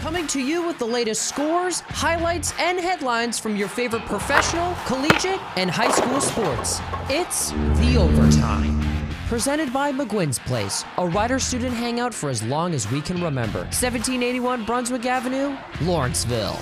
Coming to you with the latest scores, highlights, and headlines from your favorite professional, collegiate, and high school sports. It's The Overtime. Presented by McGuinn's Place, a Rider student hangout for as long as we can remember. 1781 Brunswick Avenue, Lawrenceville.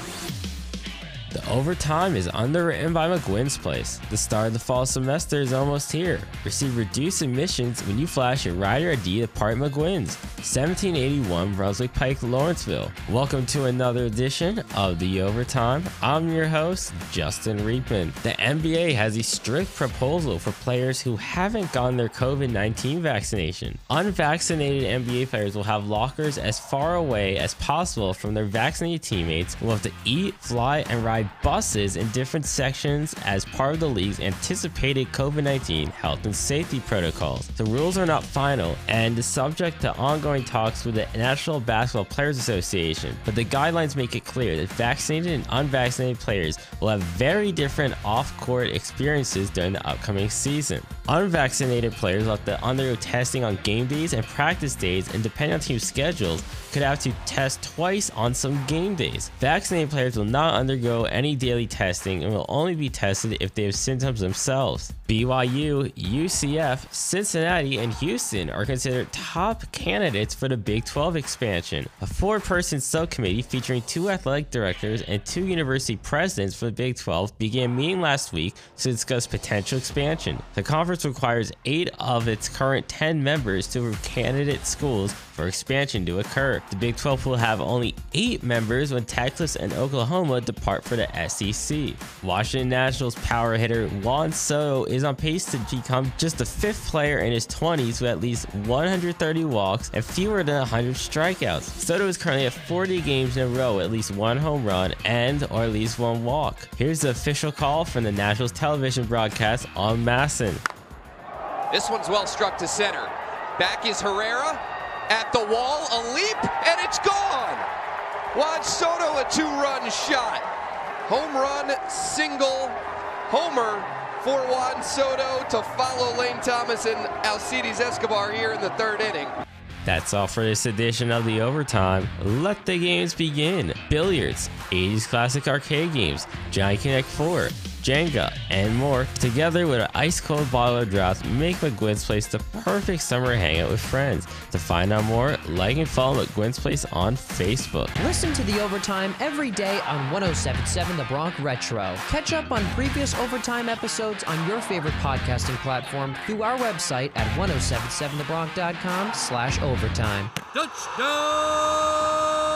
The overtime is underwritten by McGuinn's Place. The start of the fall semester is almost here. Receive reduced admissions when you flash your rider ID at Part McGuinn's, 1781 Brunswick Pike, Lawrenceville. Welcome to another edition of The Overtime. I'm your host, Justin Riebman. The NBA has a strict proposal for players who haven't gotten their COVID 19 vaccination. Unvaccinated NBA players will have lockers as far away as possible from their vaccinated teammates and will have to eat, fly, and ride buses in different sections as part of the league's anticipated COVID 19 health and safety protocols. The rules are not final and is subject to ongoing talks with the National Basketball Players Association, but the guidelines make it clear that vaccinated and unvaccinated players will have very different off court experiences during the upcoming season. Unvaccinated players will have to undergo testing on game days and practice days, and depending on team schedules, could have to test twice on some game days. Vaccinated players will not undergo any daily testing and will only be tested if they have symptoms themselves. BYU, UCF, Cincinnati, and Houston are considered top candidates for the Big 12 expansion. A four person subcommittee featuring two athletic directors and two university presidents for the Big 12 began meeting last week to discuss potential expansion. The conference requires eight of its current 10 members to candidate schools for expansion to occur. The Big 12 will have only eight members when Texas and Oklahoma depart for the SEC. Washington Nationals power hitter Juan Soto is on pace to become just the fifth player in his 20s with at least 130 walks and fewer than 100 strikeouts. Soto is currently at 40 games in a row, at least one home run and or at least one walk. Here's the official call from the Nationals television broadcast on MASN. This one's well struck to center. Back is Herrera at the wall, a leap, and it's gone. Juan Soto, a two-run shot. Home run, single, homer for Juan Soto to follow Lane Thomas and Alcides Escobar here in the third inning. That's all for this edition of the Overtime. Let the games begin. Billiards, 80s classic arcade games, Giant Connect 4, Jenga, and more, together with an ice cold bottle of draft, make McGuinn's Place the perfect summer hangout with friends. To find out more, like and follow McGuinn's Place on Facebook. Listen to the overtime every day on 1077 The Bronc Retro. Catch up on previous overtime episodes on your favorite podcasting platform through our website at 1077thebronc.com slash overtime. Touchdown!